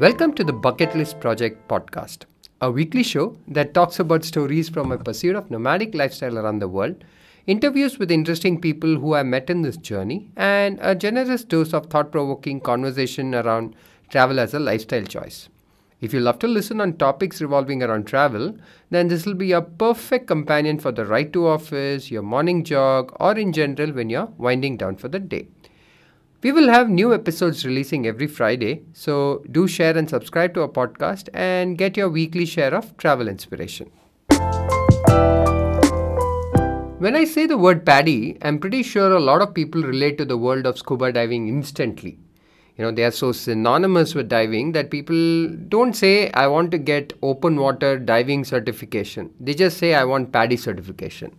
Welcome to the Bucket List Project podcast, a weekly show that talks about stories from a pursuit of nomadic lifestyle around the world, interviews with interesting people who I met in this journey, and a generous dose of thought provoking conversation around travel as a lifestyle choice. If you love to listen on topics revolving around travel, then this will be a perfect companion for the ride to office, your morning jog, or in general when you're winding down for the day. We will have new episodes releasing every Friday, so do share and subscribe to our podcast and get your weekly share of travel inspiration. When I say the word PADI, I'm pretty sure a lot of people relate to the world of scuba diving instantly. You know, they are so synonymous with diving that people don't say, I want to get open water diving certification. They just say, I want PADI certification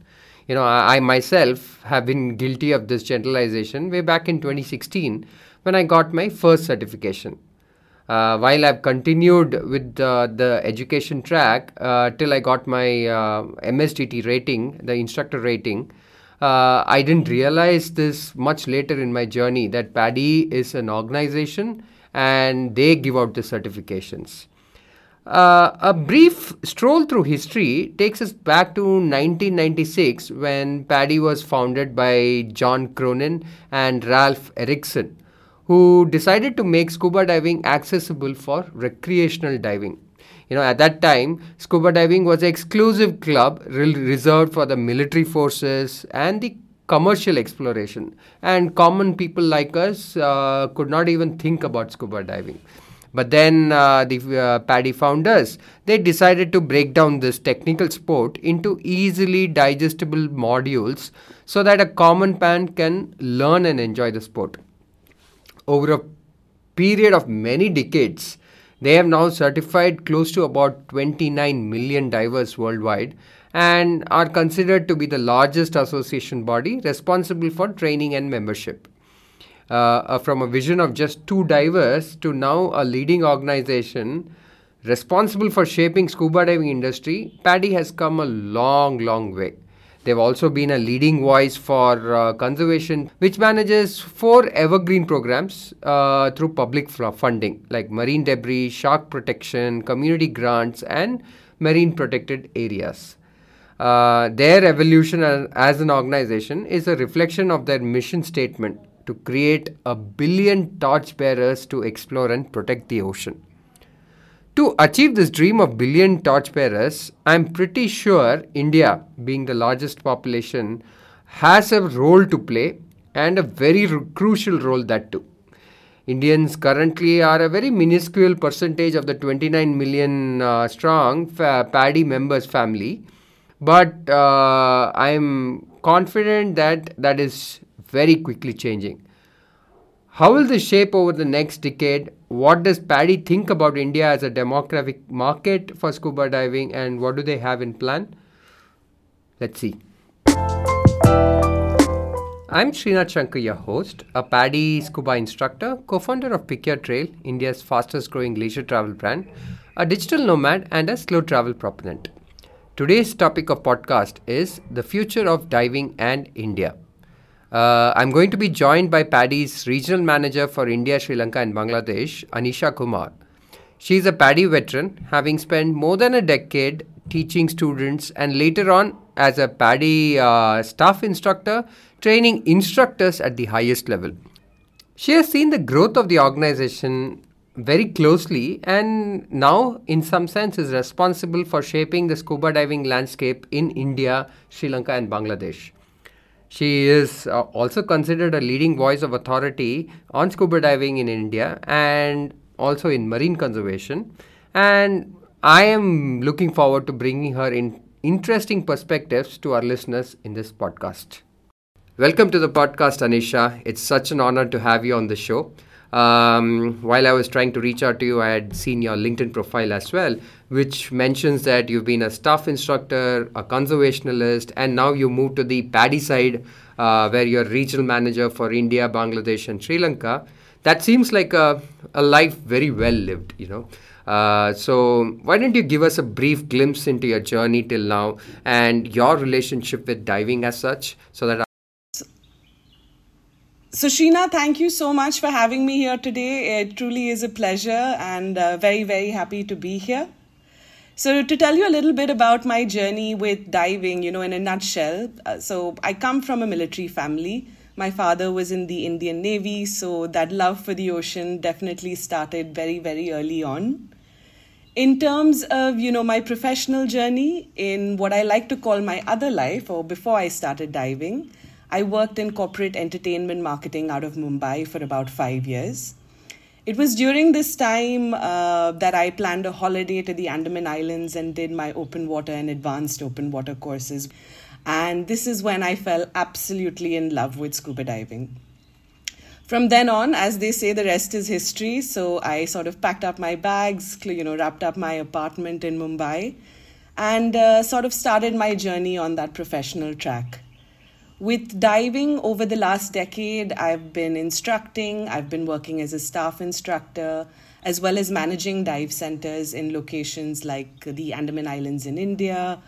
you know, I, I, myself have been guilty of this generalization way back in 2016 when I got my first certification. Uh, while I've continued with uh, the education track uh, till I got my uh, MSDT rating, the instructor rating, uh, I didn't realize this much later in my journey that PADI is an organization and they give out the certifications. Uh, a brief stroll through history takes us back to 1996 when PADI was founded by John Cronin and Ralph Erickson, who decided to make scuba diving accessible for recreational diving. You know, at that time, scuba diving was an exclusive club re- reserved for the military forces and the commercial exploration, and common people like us uh, could not even think about scuba diving. But then uh, the uh, PADI founders they decided to break down this technical sport into easily digestible modules so that a common man can learn and enjoy the sport. Over a period of many decades, they have now certified close to about 29 million divers worldwide and are considered to be the largest association body responsible for training and membership. Uh, uh, from a vision of just two divers to now a leading organization responsible for shaping scuba diving industry, PADI has come a long, long way. They've also been a leading voice for uh, conservation, which manages four evergreen programs uh, through public funding like marine debris, shark protection, community grants, and marine protected areas. Uh, their evolution as an organization is a reflection of their mission statement to create a billion torchbearers to explore and protect the ocean. To achieve this dream of billion torchbearers, I'm pretty sure India, being the largest population, has a role to play and a very r- crucial role that too. Indians currently are a very minuscule percentage of the 29 million uh, strong fa- PADI members family, but uh, I'm confident that that is very quickly changing. How will this shape over the next decade? What does PADI think about India as a demographic market for scuba diving and what do they have in plan? Let's see. I'm Srinath Shankar, your host, a PADI scuba instructor, co founder of Pick Your Trail, India's fastest growing leisure travel brand, a digital nomad, and a slow travel proponent. Today's topic of podcast is the future of diving and India. Uh, I'm going to be joined by PADI's regional manager for India, Sri Lanka, and Bangladesh, Anisha Kumar. She's a PADI veteran, having spent more than a decade teaching students and later on as a PADI uh, staff instructor, training instructors at the highest level. She has seen the growth of the organization very closely and now, in some sense, is responsible for shaping the scuba diving landscape in India, Sri Lanka, and Bangladesh. She is uh, also considered a leading voice of authority on scuba diving in India and also in marine conservation. And I am looking forward to bringing her in interesting perspectives to our listeners in this podcast. Welcome to the podcast, Anisha. It's such an honor to have you on the show. Um, while I was trying to reach out to you, I had seen your LinkedIn profile as well, which mentions that you've been a staff instructor, a conservationalist, and now you moved to the PADI side, uh, where you're regional manager for India, Bangladesh, and Sri Lanka. That seems like a, a life very well lived, you know. Uh, so, why don't you give us a brief glimpse into your journey till now and your relationship with diving as such, so that So, Sheena, thank you so much for having me here today. It truly is a pleasure and uh, very, very happy to be here. So, to tell you a little bit about my journey with diving, you know, in a nutshell, uh, so I come from a military family. My father was in the Indian Navy, so that love for the ocean definitely started very, very early on. In terms of, you know, my professional journey in what I like to call my other life or before I started diving, I worked in corporate entertainment marketing out of Mumbai for about five years. It was during this time uh, that I planned a holiday to the Andaman Islands and did my open water and advanced open water courses. And this is when I fell absolutely in love with scuba diving. From then on, as they say, the rest is history. So I sort of packed up my bags, you know, wrapped up my apartment in Mumbai, and uh, sort of started my journey on that professional track. With diving over the last decade, I've been instructing, I've been working as a staff instructor, as well as managing dive centers in locations like the Andaman Islands in India,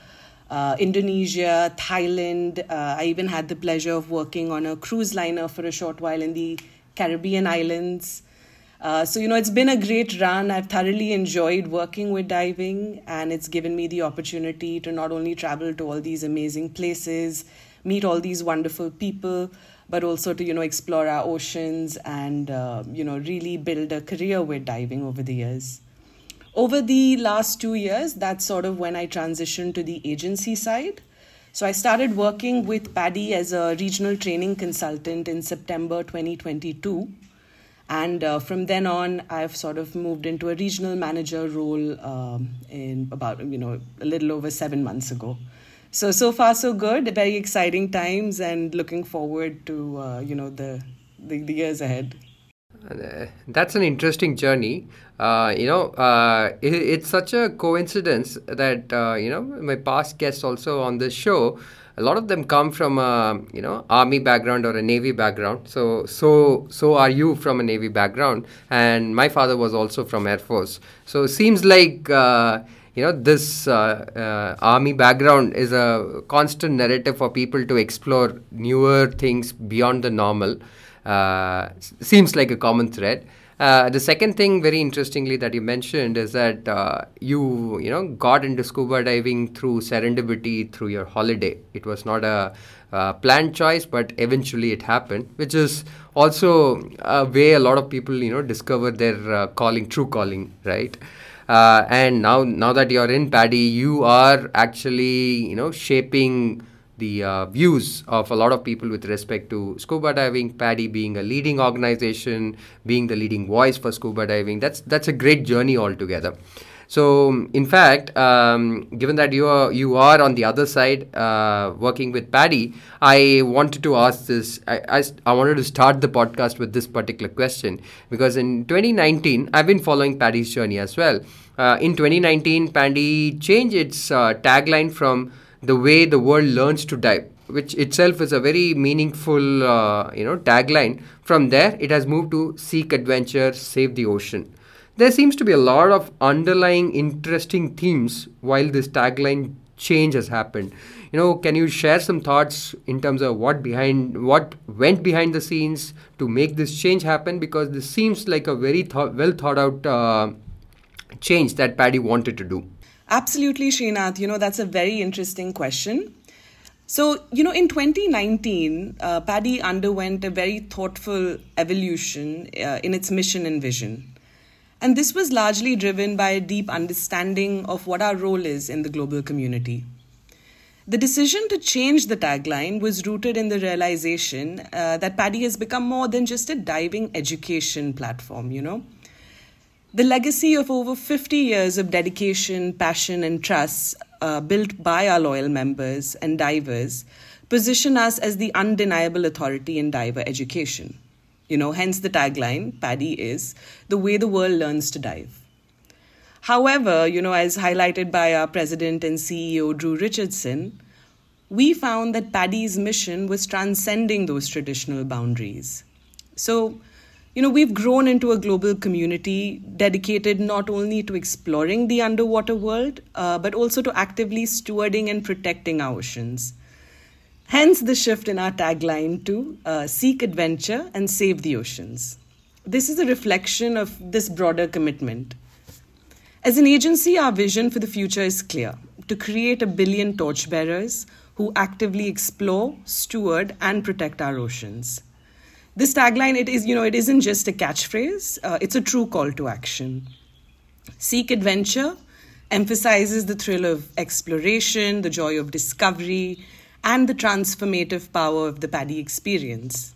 uh, Indonesia, Thailand. Uh, I even had the pleasure of working on a cruise liner for a short while in the Caribbean islands. Uh, so, you know, it's been a great run. I've thoroughly enjoyed working with diving, and it's given me the opportunity to not only travel to all these amazing places meet all these wonderful people but also to you know explore our oceans and uh, you know really build a career with diving over the years. Over the last two years that's sort of when i transitioned to the agency side. So i started working with PADI as a regional training consultant in september 2022 and uh, from then on i've sort of moved into a regional manager role um, in about you know a little over seven months ago so so far so good. Very exciting times and looking forward to uh, you know the, the, the years ahead. Uh, that's an interesting journey. Uh, you know uh, it, it's such a coincidence that uh, you know my past guests also on this show a lot of them come from a you know army background or a navy background. So so so are you from a navy background. And my father was also from air force. So it seems like uh, you know this uh, uh, army background is a constant narrative for people to explore newer things beyond the normal. Uh, seems like a common thread. Uh, the second thing very interestingly that you mentioned is that uh, you you know got into scuba diving through serendipity through your holiday. It was not a uh, planned choice but eventually it happened which is also a way a lot of people you know discover their calling true calling right uh, and now now that you're in PADI you are actually you know shaping the uh, views of a lot of people with respect to scuba diving PADI being a leading organization being the leading voice for scuba diving. That's that's a great journey altogether so, in fact, um, given that you are you are on the other side uh, working with PADI, I wanted to ask this. I, I, I, wanted to start the podcast with this particular question because in 2019, I've been following PADI's journey as well. Uh, in 2019, PADI changed its uh, tagline from the way the world learns to dive which itself is a very meaningful uh, you know tagline from there it has moved to seek adventure save the ocean there seems to be a lot of underlying interesting themes while this tagline change has happened. You know, can you share some thoughts in terms of what behind what went behind the scenes to make this change happen? Because this seems like a very th- well thought out uh, change that PADI wanted to do. Absolutely, Srinath. You know, that's a very interesting question. So, you know, in 2019, uh, PADI underwent a very thoughtful evolution uh, in its mission and vision. And this was largely driven by a deep understanding of what our role is in the global community. The decision to change the tagline was rooted in the realization uh, that PADI has become more than just a diving education platform, you know. The legacy of over 50 years of dedication, passion, and trust uh, built by our loyal members and divers position us as the undeniable authority in diver education. You know, hence the tagline, PADI is the way the world learns to dive. However, you know, as highlighted by our president and CEO, Drew Richardson, we found that PADI's mission was transcending those traditional boundaries. So, you know, we've grown into a global community dedicated not only to exploring the underwater world, uh, but also to actively stewarding and protecting our oceans. Hence the shift in our tagline to uh, seek adventure and save the oceans. This is a reflection of this broader commitment. As an agency, our vision for the future is clear to create a billion torchbearers who actively explore, steward, and protect our oceans. This tagline, it is, you know, it isn't just a catchphrase, uh, it's a true call to action. Seek adventure emphasizes the thrill of exploration, the joy of discovery, and the transformative power of the PADI experience.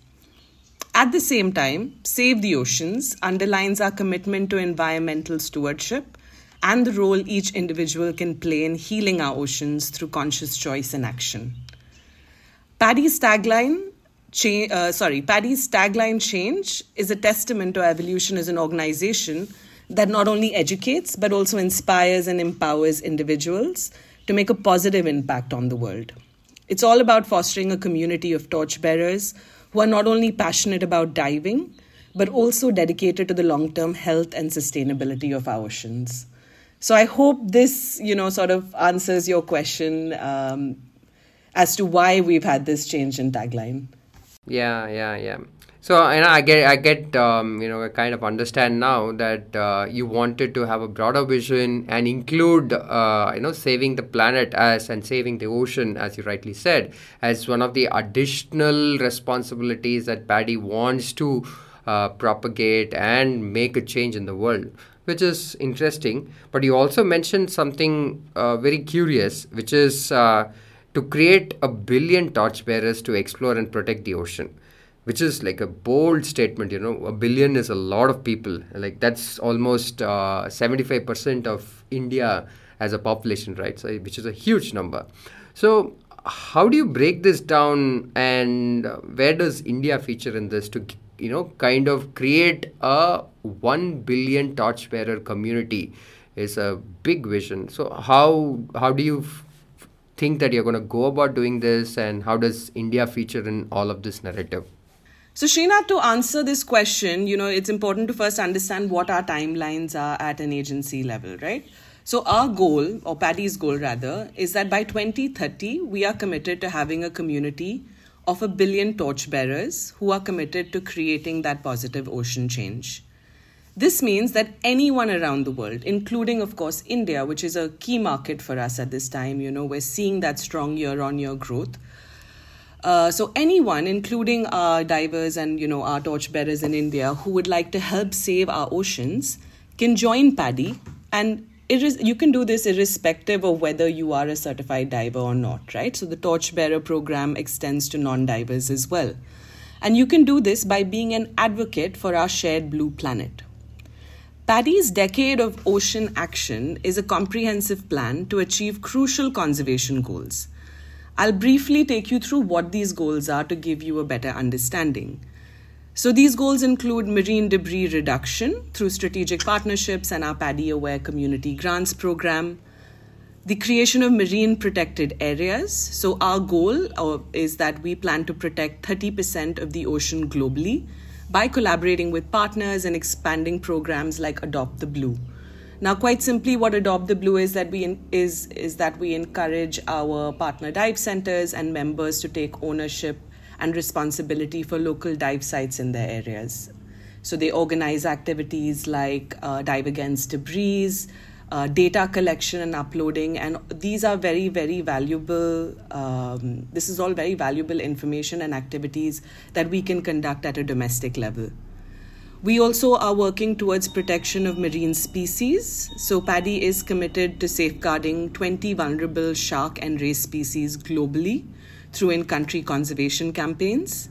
At the same time, Save the Oceans underlines our commitment to environmental stewardship and the role each individual can play in healing our oceans through conscious choice and action. PADI's tagline, cha- uh, sorry, PADI's tagline change is a testament to evolution as an organization that not only educates but also inspires and empowers individuals to make a positive impact on the world. It's all about fostering a community of torchbearers who are not only passionate about diving, but also dedicated to the long term health and sustainability of our oceans. So I hope this, you know, sort of answers your question um, as to why we've had this change in tagline. Yeah, yeah, yeah. So and I get, I get, um, you know, I kind of understand now that uh, you wanted to have a broader vision and include, uh, you know, saving the planet as and saving the ocean, as you rightly said, as one of the additional responsibilities that PADI wants to uh, propagate and make a change in the world, which is interesting. But you also mentioned something uh, very curious, which is uh, to create a billion torchbearers to explore and protect the ocean which is like a bold statement you know a billion is a lot of people. Like that's almost uh, 75% of india as a population right? So which is a huge number. So how do you break this down and uh, where does india feature in this to you know kind of create a 1 billion torchbearer community is a big vision. So how how do you f- think that you're going to go about doing this and how does india feature in all of this narrative so, Srinath, to answer this question, you know, it's important to first understand what our timelines are at an agency level, right? So, our goal, or PADI's goal rather, is that by 2030, we are committed to having a community of a billion torchbearers who are committed to creating that positive ocean change. This means that anyone around the world, including, of course, India, which is a key market for us at this time, you know, we're seeing that strong year on year growth uh, so anyone, including our divers and you know our torchbearers in India, who would like to help save our oceans, can join PADI, and it is you can do this irrespective of whether you are a certified diver or not, right? So the torchbearer program extends to non-divers as well, and you can do this by being an advocate for our shared blue planet. PADI's Decade of Ocean Action is a comprehensive plan to achieve crucial conservation goals. I'll briefly take you through what these goals are to give you a better understanding. So, these goals include marine debris reduction through strategic partnerships and our PADI Aware Community Grants program, the creation of marine protected areas. So, our goal uh, is that we plan to protect 30% of the ocean globally by collaborating with partners and expanding programs like Adopt the Blue. Now, quite simply, what Adopt the Blue is that we in, is is that we encourage our partner dive centers and members to take ownership and responsibility for local dive sites in their areas. So they organize activities like uh, dive against debris, uh, data collection and uploading, and these are very very valuable. Um, this is all very valuable information and activities that we can conduct at a domestic level. We also are working towards protection of marine species. So, PADI is committed to safeguarding 20 vulnerable shark and ray species globally through in country conservation campaigns.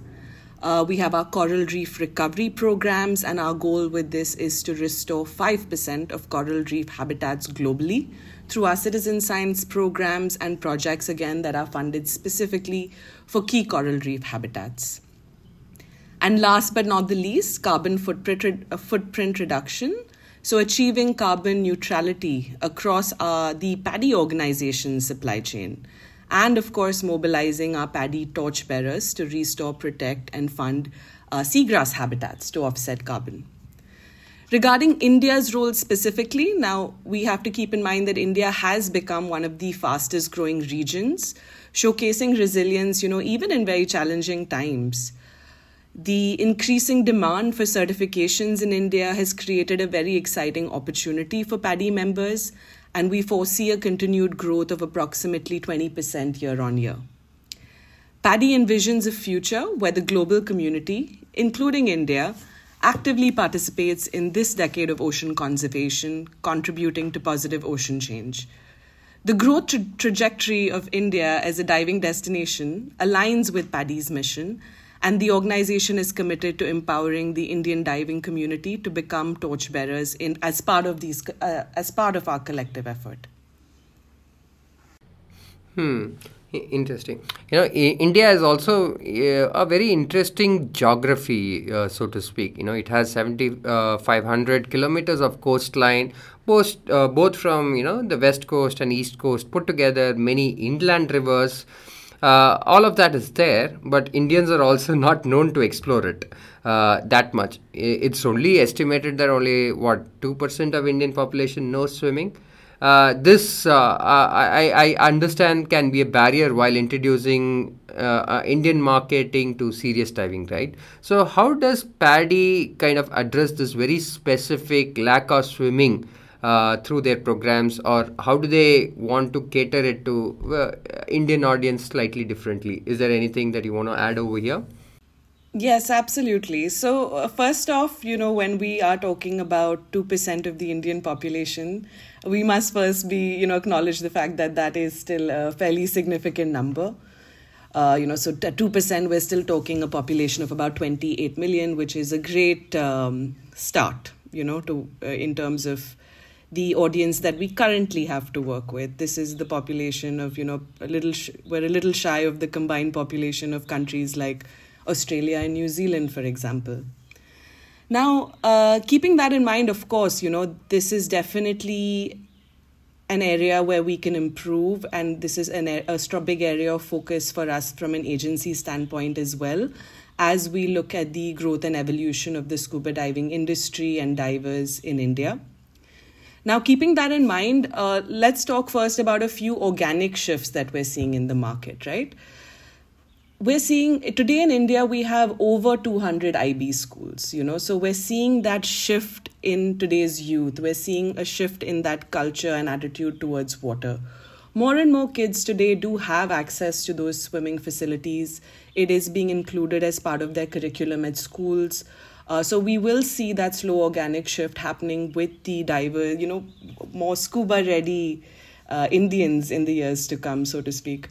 Uh, we have our coral reef recovery programs, and our goal with this is to restore 5% of coral reef habitats globally through our citizen science programs and projects, again, that are funded specifically for key coral reef habitats. And last but not the least, carbon footprint, uh, footprint reduction. So, achieving carbon neutrality across uh, the PADI organization supply chain. And of course, mobilizing our PADI torchbearers to restore, protect, and fund uh, seagrass habitats to offset carbon. Regarding India's role specifically, now we have to keep in mind that India has become one of the fastest growing regions, showcasing resilience, you know, even in very challenging times. The increasing demand for certifications in India has created a very exciting opportunity for PADI members, and we foresee a continued growth of approximately 20% year on year. PADI envisions a future where the global community, including India, actively participates in this decade of ocean conservation, contributing to positive ocean change. The growth tra- trajectory of India as a diving destination aligns with PADI's mission, and the organization is committed to empowering the Indian diving community to become torchbearers in, as, part of these, uh, as part of our collective effort. Hmm. Interesting. You know, India is also a very interesting geography, uh, so to speak. You know, it has 7,500 uh, kilometers of coastline, both, uh, both from, you know, the west coast and east coast put together, many inland rivers. Uh, all of that is there, but Indians are also not known to explore it uh, that much. It's only estimated that only, what, 2% of Indian population knows swimming. Uh, this uh, I, I understand can be a barrier while introducing uh, Indian marketing to serious diving, right? So, how does PADI kind of address this very specific lack of swimming uh, through their programs, or how do they want to cater it to uh, Indian audience slightly differently? Is there anything that you want to add over here? Yes, absolutely. So, uh, first off, you know, when we are talking about 2% of the Indian population, we must first be, you know, acknowledge the fact that that is still a fairly significant number. Uh, you know, so 2%, we're still talking a population of about 28 million, which is a great um, start, you know, to uh, in terms of the audience that we currently have to work with. This is the population of, you know, a little, sh- we're a little shy of the combined population of countries like Australia and New Zealand, for example. Now, uh, keeping that in mind, of course, you know, this is definitely an area where we can improve, and this is an, a big area of focus for us from an agency standpoint as well, as we look at the growth and evolution of the scuba diving industry and divers in India. Now, keeping that in mind, uh, let's talk first about a few organic shifts that we're seeing in the market, right? we're seeing today in India, we have over 200 IB schools, you know, so we're seeing that shift in today's youth. We're seeing a shift in that culture and attitude towards water. More and more kids today do have access to those swimming facilities. It is being included as part of their curriculum at schools. Uh, so we will see that slow organic shift happening with the diver, you know, more scuba ready uh, Indians in the years to come, so to speak.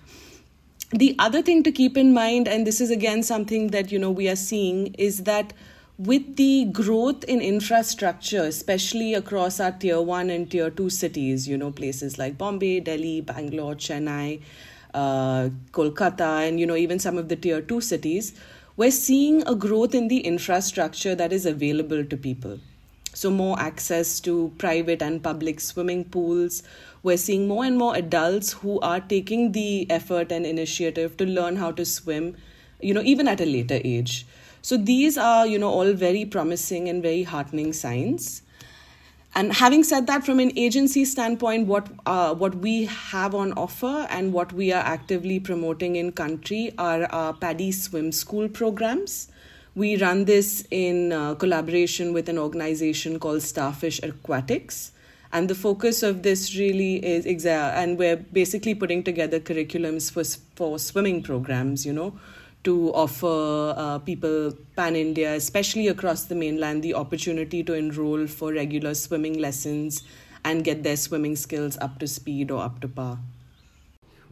The other thing to keep in mind and this is again something that you know we are seeing is that with the growth in infrastructure especially across our tier 1 and tier 2 cities you know places like bombay delhi bangalore chennai uh, kolkata and you know even some of the tier 2 cities we're seeing a growth in the infrastructure that is available to people so more access to private and public swimming pools we're seeing more and more adults who are taking the effort and initiative to learn how to swim, you know, even at a later age. So these are, you know, all very promising and very heartening signs. And having said that, from an agency standpoint, what uh, what we have on offer and what we are actively promoting in country are our PADI Swim School programs. We run this in uh, collaboration with an organization called Starfish Aquatics and the focus of this really is exa- and we're basically putting together curriculums for for swimming programs you know to offer uh, people pan India, especially across the mainland, the opportunity to enroll for regular swimming lessons and get their swimming skills up to speed or up to par.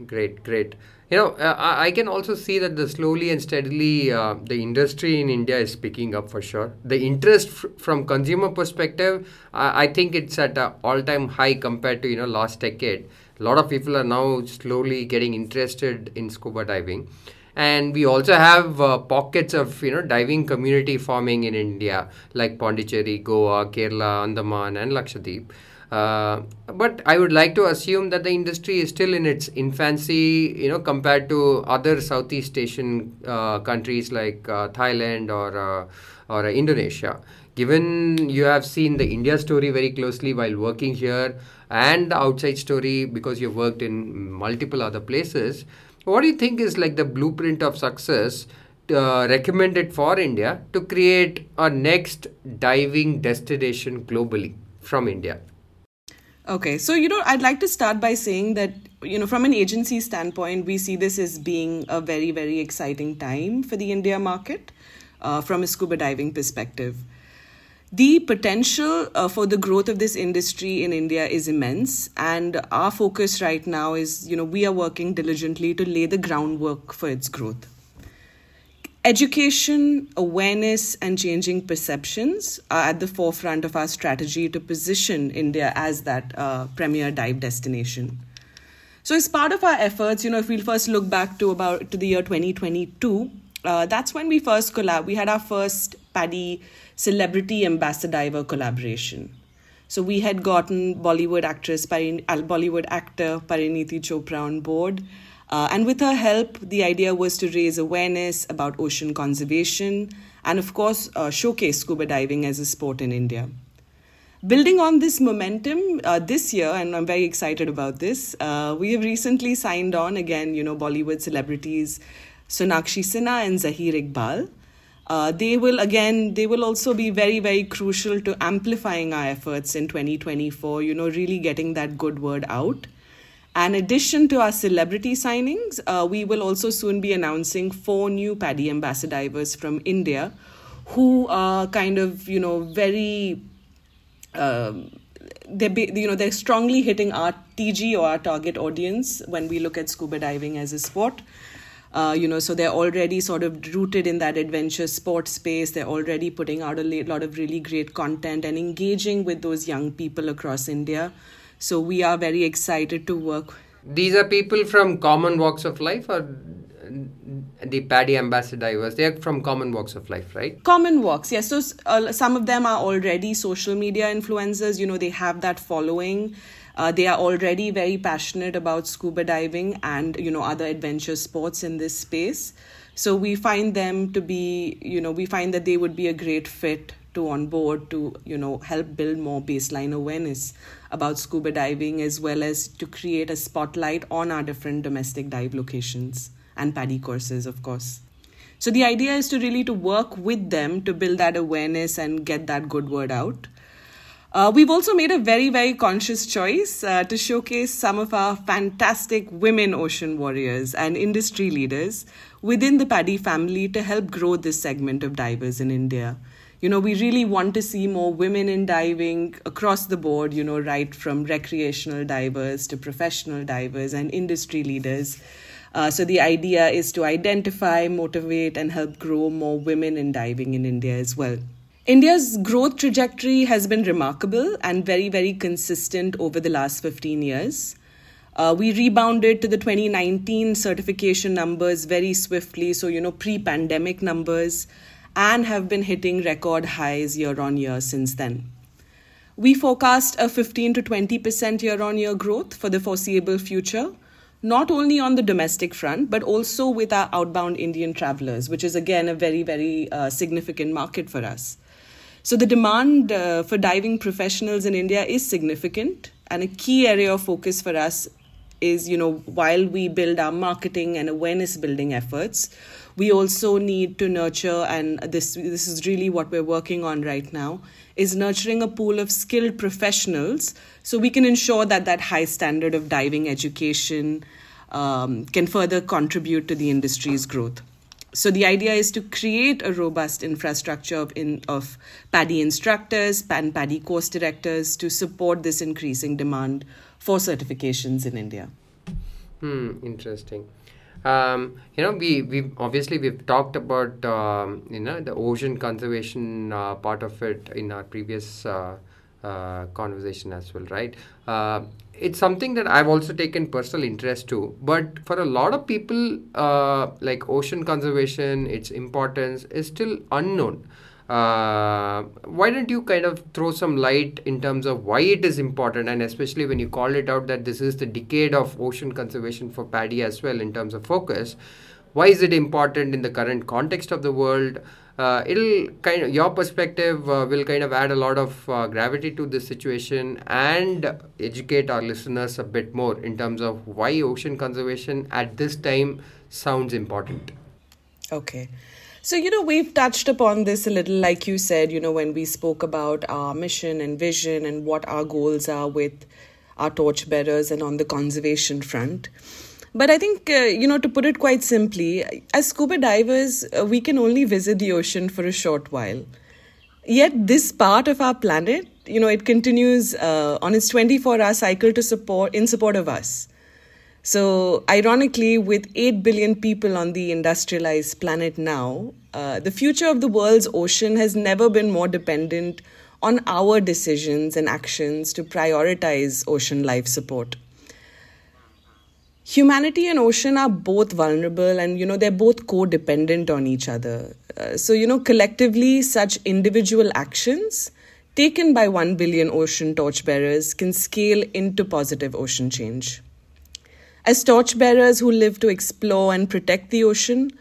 Great, great. You know, uh, I can also see that the slowly and steadily uh, the industry in India is picking up for sure. The interest f- from consumer perspective, I think it's at an all-time high compared to you know last decade. A lot of people are now slowly getting interested in scuba diving, and we also have uh, pockets of you know diving community forming in India, like Pondicherry, Goa, Kerala, Andaman, and Lakshadweep. Uh, but I would like to assume that the industry is still in its infancy, you know, compared to other Southeast Asian uh, countries like uh, Thailand or uh, or Indonesia. given you have seen the India story very closely while working here and the outside story because you've worked in multiple other places, what do you think is like the blueprint of success uh, recommended for India to create a next diving destination globally from India? Okay, so you know, I'd like to start by saying that you know, from an agency standpoint, we see this as being a very, very exciting time for the India market uh, from a scuba diving perspective. The potential uh, for the growth of this industry in India is immense, and our focus right now is, you know, we are working diligently to lay the groundwork for its growth. Education, awareness, and changing perceptions are at the forefront of our strategy to position India as that uh, premier dive destination. So, as part of our efforts, you know, if we'll first look back to about to the year 2022, uh, that's when we first collab. We had our first PADI celebrity ambassador collaboration. So we had gotten Bollywood actress, Bollywood actor Parineeti Chopra on board. Uh, and with her help, the idea was to raise awareness about ocean conservation and, of course, uh, showcase scuba diving as a sport in India. Building on this momentum uh, this year, and I'm very excited about this, uh, we have recently signed on again, you know, Bollywood celebrities Sonakshi Sinha and Zaheer Iqbal. Uh, they will again they will also be very very crucial to amplifying our efforts in 2024 you know really getting that good word out. In addition to our celebrity signings uh, we will also soon be announcing four new PADI ambassador divers from india who are kind of you know very um, they're you know they're strongly hitting our tg or our target audience when we look at scuba diving as a sport uh, you know, so they're already sort of rooted in that adventure sport space. They're already putting out a lot of really great content and engaging with those young people across India. So we are very excited to work. These are people from common walks of life or the PADI ambassador divers they are from common walks of life right common walks yes so uh, some of them are already social media influencers you know they have that following uh, they are already very passionate about scuba diving and you know other adventure sports in this space. So we find them to be you know we find that they would be a great fit to onboard to you know help build more baseline awareness about scuba diving as well as to create a spotlight on our different domestic dive locations and PADI courses of course so the idea is to really to work with them to build that awareness and get that good word out uh, we've also made a very, very conscious choice uh, to showcase some of our fantastic women ocean warriors and industry leaders within the PADI family to help grow this segment of divers in India. You know, we really want to see more women in diving across the board, you know, right from recreational divers to professional divers and industry leaders. Uh, so the idea is to identify, motivate, and help grow more women in diving in India as well. India's growth trajectory has been remarkable and very, very consistent over the last 15 years. Uh, we rebounded to the 2019 certification numbers very swiftly, so, you know, pre pandemic numbers, and have been hitting record highs year on year since then. We forecast a 15 to 20% year on year growth for the foreseeable future, not only on the domestic front, but also with our outbound Indian travelers, which is again a very, very uh, significant market for us. So the demand uh, for diving professionals in India is significant, and a key area of focus for us is, you know, while we build our marketing and awareness building efforts, we also need to nurture, and this this is really what we're working on right now, is nurturing a pool of skilled professionals, so we can ensure that that high standard of diving education um, can further contribute to the industry's growth so the idea is to create a robust infrastructure of, in, of PADI instructors and PADI course directors to support this increasing demand for certifications in India. Hmm, interesting. Um, you know, we we obviously we've talked about um, you know the ocean conservation uh, part of it in our previous uh, uh, conversation as well, right? It's something that I've also taken personal interest to. But for a lot of people, uh, like ocean conservation, its importance is still unknown. Uh, why don't you kind of throw some light in terms of why it is important, and especially when you call it out that this is the decade of ocean conservation for PADI as well in terms of focus? Why is it important in the current context of the world? Uh, it'll kind of your perspective uh, will kind of add a lot of uh, gravity to this situation and educate our listeners a bit more in terms of why ocean conservation at this time sounds important. Okay. So, you know, we've touched upon this a little, like you said, you know, when we spoke about our mission and vision and what our goals are with our torchbearers and on the conservation front. But I think, uh, you know, to put it quite simply, as scuba divers, uh, we can only visit the ocean for a short while. Yet, this part of our planet, you know, it continues uh, on its 24 hour cycle to support, in support of us. So, ironically, with 8 billion people on the industrialized planet now, uh, the future of the world's ocean has never been more dependent on our decisions and actions to prioritize ocean life support. Humanity and ocean are both vulnerable and, you know, they're both codependent on each other. Uh, so, you know, collectively, such individual actions taken by 1 billion ocean torchbearers can scale into positive ocean change. As torchbearers who live to explore and protect the ocean,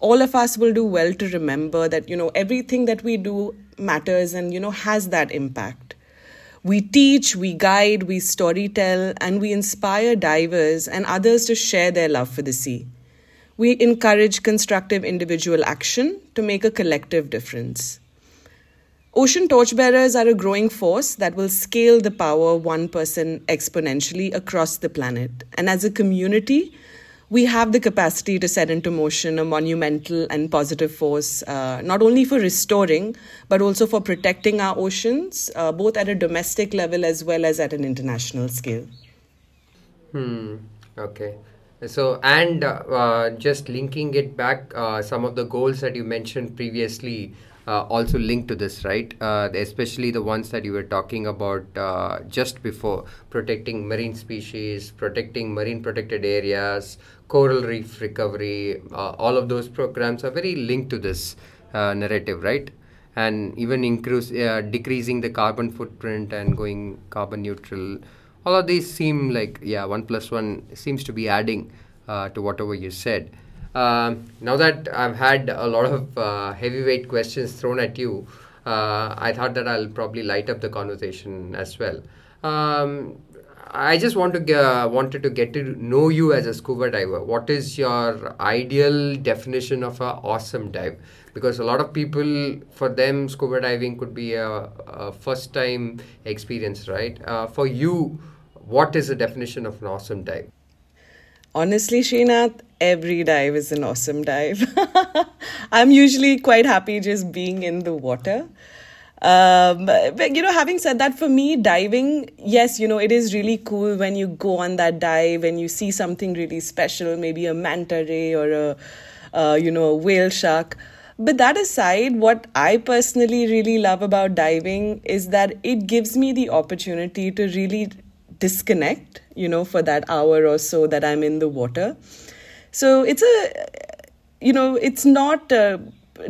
all of us will do well to remember that, you know, everything that we do matters and, you know, has that impact. We teach, we guide, we storytell, and we inspire divers and others to share their love for the sea. We encourage constructive individual action to make a collective difference. Ocean torchbearers are a growing force that will scale the power of one person exponentially across the planet. And as a community, we have the capacity to set into motion a monumental and positive force, uh, not only for restoring, but also for protecting our oceans, uh, both at a domestic level as well as at an international scale. Hmm. Okay. So, and uh, just linking it back, uh, some of the goals that you mentioned previously uh, also linked to this, right? Uh, especially the ones that you were talking about uh, just before protecting marine species, protecting marine protected areas, coral reef recovery. Uh, all of those programs are very linked to this uh, narrative, right? And even increase, uh, decreasing the carbon footprint and going carbon neutral. All of these seem like, yeah, one plus one seems to be adding to whatever you said. Um, now that I've had a lot of uh, heavyweight questions thrown at you, uh, I thought that I'll probably light up the conversation as well. Um, I just want to uh, wanted to get to know you as a scuba diver. What is your ideal definition of an awesome dive? Because a lot of people, for them, scuba diving could be a, a first time experience, right? Uh, for you, what is the definition of an awesome dive? Honestly, Srinath, every dive is an awesome dive. I'm usually quite happy just being in the water. Um, but you know, having said that, for me, diving, yes, you know, it is really cool when you go on that dive and you see something really special, maybe a manta ray or a, uh, you know, a whale shark. But that aside, what I personally really love about diving is that it gives me the opportunity to really disconnect, you know, for that hour or so that I'm in the water. So it's a, you know, it's not. Uh,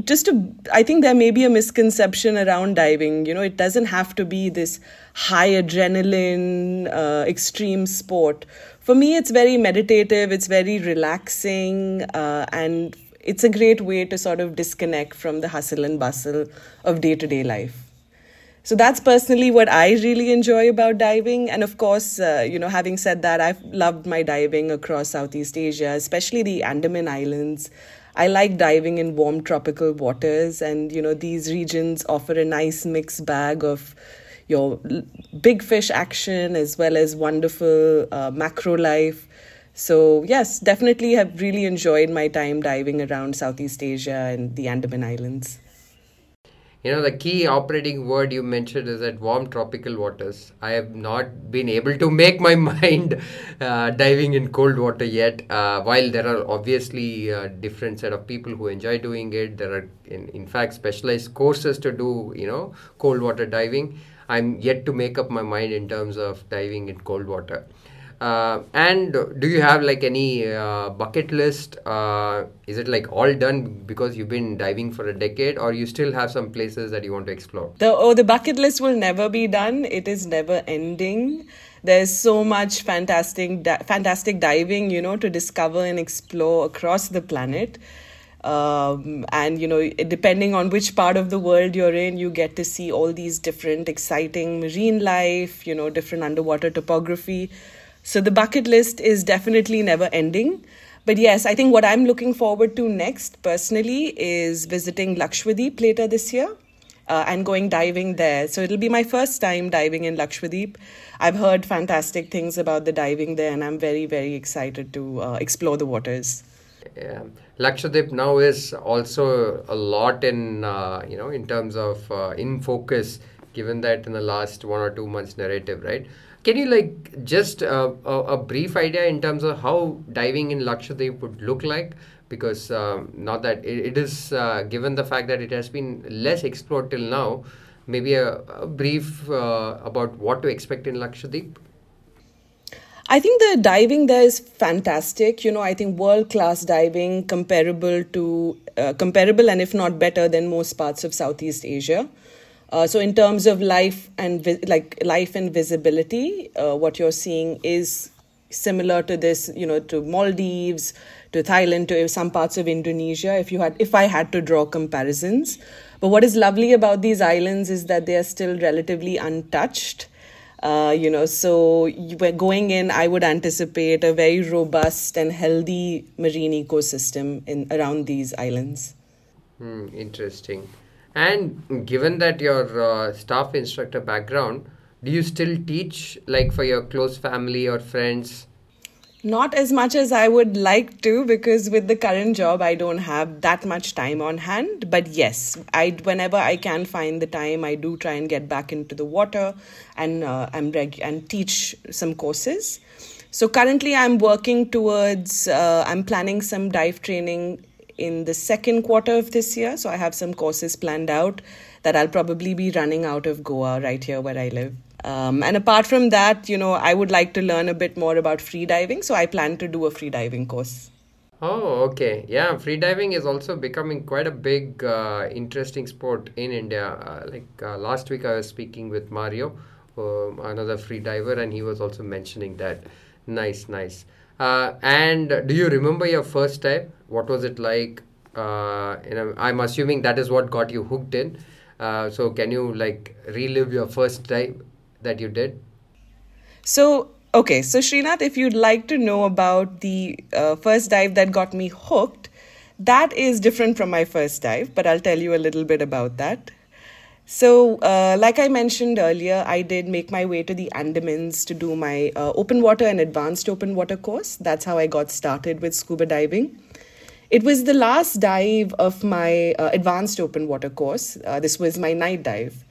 just to, I think there may be a misconception around diving. You know, it doesn't have to be this high adrenaline, uh, extreme sport. For me, it's very meditative, it's very relaxing, uh, and it's a great way to sort of disconnect from the hustle and bustle of day to day life. So that's personally what I really enjoy about diving. And of course, uh, you know, having said that, I've loved my diving across Southeast Asia, especially the Andaman Islands. I like diving in warm tropical waters, and you know, these regions offer a nice mixed bag of your big fish action as well as wonderful uh, macro life. So, yes, definitely have really enjoyed my time diving around Southeast Asia and the Andaman Islands you know the key operating word you mentioned is that warm tropical waters. I have not been able to make my mind uh, diving in cold water yet. Uh, while there are obviously a uh, different set of people who enjoy doing it there are in, in fact specialized courses to do you know cold water diving. I'm yet to make up my mind in terms of diving in cold water uh, and do you have like any uh, bucket list? Uh, is it like all done because you've been diving for a decade, or you still have some places that you want to explore? The oh, the bucket list will never be done. It is never ending. There's so much fantastic, di- fantastic diving, you know, to discover and explore across the planet. Um, and you know, depending on which part of the world you're in, you get to see all these different exciting marine life, you know, different underwater topography. So the bucket list is definitely never ending. But yes, I think what I'm looking forward to next personally is visiting Lakshadweep later this year. Uh, and going diving there. So it'll be my first time diving in Lakshadweep. I've heard fantastic things about the diving there, and I'm very, very excited to uh, explore the waters. Yeah. Lakshadweep now is also a lot in uh, you know in terms of uh, in focus, given that in the last one or two months narrative, right? Can you like just uh, a, a, brief idea in terms of how diving in Lakshadweep would look like? Because um, not that it, it is uh, given the fact that it has been less explored till now, maybe a, a brief uh, about what to expect in Lakshadweep. I think the diving there is fantastic. You know, I think world class diving, comparable to uh, comparable and if not better than most parts of Southeast Asia. Uh, so in terms of life and vi- like life and visibility, uh, what you're seeing is similar to this, you know, to Maldives, to Thailand, to some parts of Indonesia. If you had, if I had to draw comparisons, but what is lovely about these islands is that they are still relatively untouched. Uh, you know, so we're going in. I would anticipate a very robust and healthy marine ecosystem in around these islands. Hmm, interesting. And given that your uh, staff instructor background, do you still teach like for your close family or friends? Not as much as I would like to because with the current job I don't have that much time on hand. But yes, I whenever I can find the time, I do try and get back into the water and uh, I'm reg- and teach some courses. So currently I'm working towards uh, I'm planning some dive training in the second quarter of this year. So I have some courses planned out that I'll probably be running out of Goa right here where I live. Um, and apart from that, you know, I would like to learn a bit more about free diving. So I plan to do a free diving course. Oh, okay. Yeah, free diving is also becoming quite a big, uh, interesting sport in India. Uh, like uh, last week, I was speaking with Mario, um, another free diver, and he was also mentioning that. Nice, nice. Uh, and do you remember your first dive? What was it like? Uh, know, I'm assuming that is what got you hooked in. Uh, so can you like relive your first dive that you did? So okay, so Srinath, if you'd like to know about the uh, first dive that got me hooked, that is different from my first dive, but I'll tell you a little bit about that. So, uh, like I mentioned earlier, I did make my way to the Andamans to do my uh, open water and advanced open water course. That's how I got started with scuba diving. It was the last dive of my uh, advanced open water course. Uh, this was my night dive.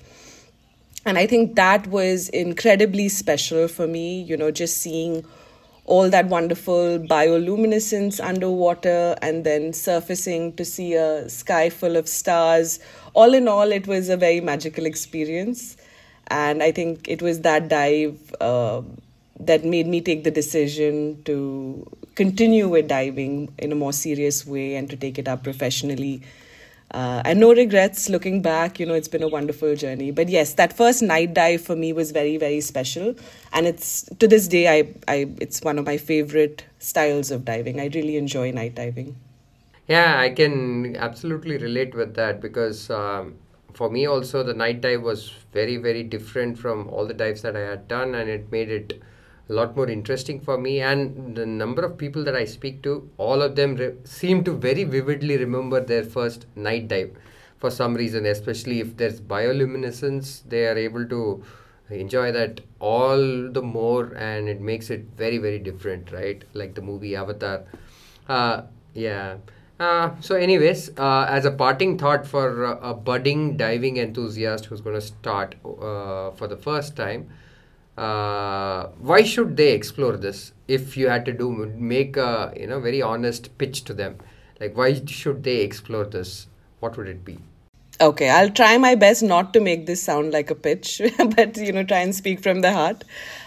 And I think that was incredibly special for me, you know, just seeing all that wonderful bioluminescence underwater and then surfacing to see a sky full of stars. All in all, it was a very magical experience. And I think it was that dive uh, that made me take the decision to continue with diving in a more serious way and to take it up professionally uh, and no regrets looking back, you know, it's been a wonderful journey. But yes, that first night dive for me was very, very special. And it's to this day, I, I it's one of my favorite styles of diving. I really enjoy night diving. Yeah, I can absolutely relate with that because um, for me also, the night dive was very, very different from all the dives that I had done, and it made it a lot more interesting for me. And the number of people that i speak to all of them re- seem to very vividly remember their first night dive for some reason especially if there's bioluminescence they are able to enjoy that all the more and it makes it very very different right? Like the movie avatar. Uh, yeah. Uh, so anyways uh, as a parting thought for a budding diving enthusiast who's going to start uh, for the first time uh, why should they explore this if you had to do make a you know very honest pitch to them? Like why should they explore this? What would it be? Okay i'll try my best not to make this sound like a pitch but you know try and speak from the heart.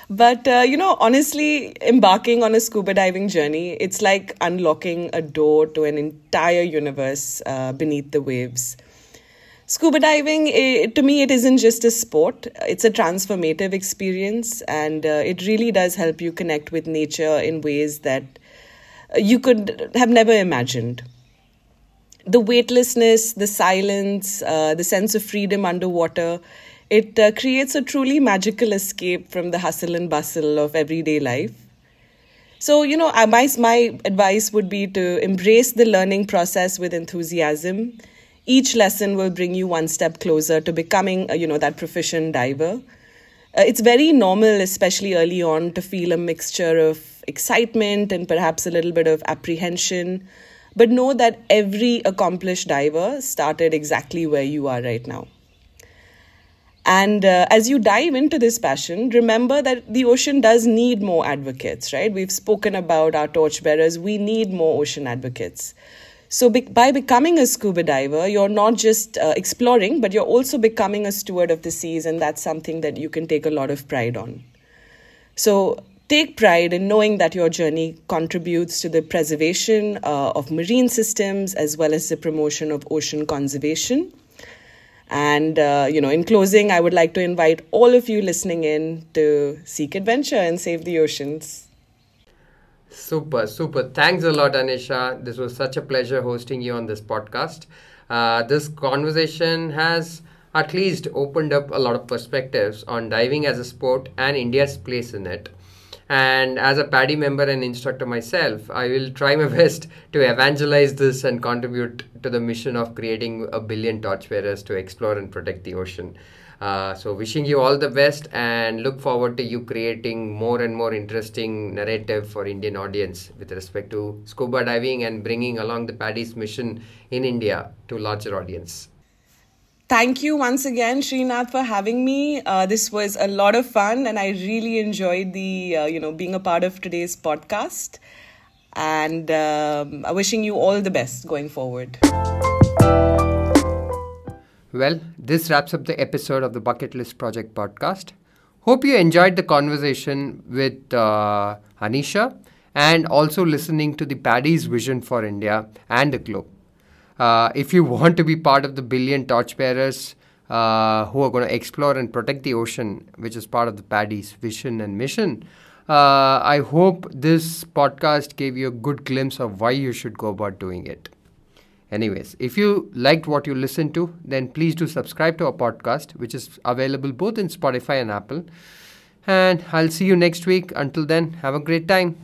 But uh, you know honestly embarking on a scuba diving journey it's like unlocking a door to an entire universe uh, beneath the waves Scuba diving, it, to me, it isn't just a sport, it's a transformative experience, and uh, it really does help you connect with nature in ways that uh, you could have never imagined. the weightlessness, the silence, uh, the sense of freedom underwater, it uh, creates a truly magical escape from the hustle and bustle of everyday life. So, you know, uh, my, my advice would be to embrace the learning process with enthusiasm. Each lesson will bring you one step closer to becoming, uh, you know, that proficient diver. Uh, it's very normal, especially early on, to feel a mixture of excitement and perhaps a little bit of apprehension. But know that every accomplished diver started exactly where you are right now. And uh, as you dive into this passion, remember that the ocean does need more advocates, right? We've spoken about our torchbearers. We need more ocean advocates. So, be- by becoming a scuba diver, you're not just uh, exploring, but you're also becoming a steward of the seas, and that's something that you can take a lot of pride on. So, take pride in knowing that your journey contributes to the preservation uh, of marine systems as well as the promotion of ocean conservation. And, uh, you know, in closing, I would like to invite all of you listening in to seek adventure and save the oceans. Super, super. Thanks a lot, Anisha. This was such a pleasure hosting you on this podcast. Uh, this conversation has at least opened up a lot of perspectives on diving as a sport and India's place in it. And as a PADI member and instructor myself, I will try my best to evangelize this and contribute to the mission of creating a billion torchbearers to explore and protect the ocean. Uh, so, wishing you all the best and look forward to you creating more and more interesting narrative for Indian audience with respect to scuba diving and bringing along the PADI's mission in India to larger audience. Thank you once again, Srinath, for having me. Uh, this was a lot of fun, and I really enjoyed the uh, you know being a part of today's podcast. And um, wishing you all the best going forward. Well, this wraps up the episode of the Bucket List Project podcast. Hope you enjoyed the conversation with uh, Anisha and also listening to the PADI's vision for India and the globe. Uh, if you want to be part of the billion torchbearers uh, who are going to explore and protect the ocean, which is part of the PADI's vision and mission, uh, I hope this podcast gave you a good glimpse of why you should go about doing it. Anyways, if you liked what you listened to, then please do subscribe to our podcast, which is available both in Spotify and Apple. And I'll see you next week. Until then, have a great time.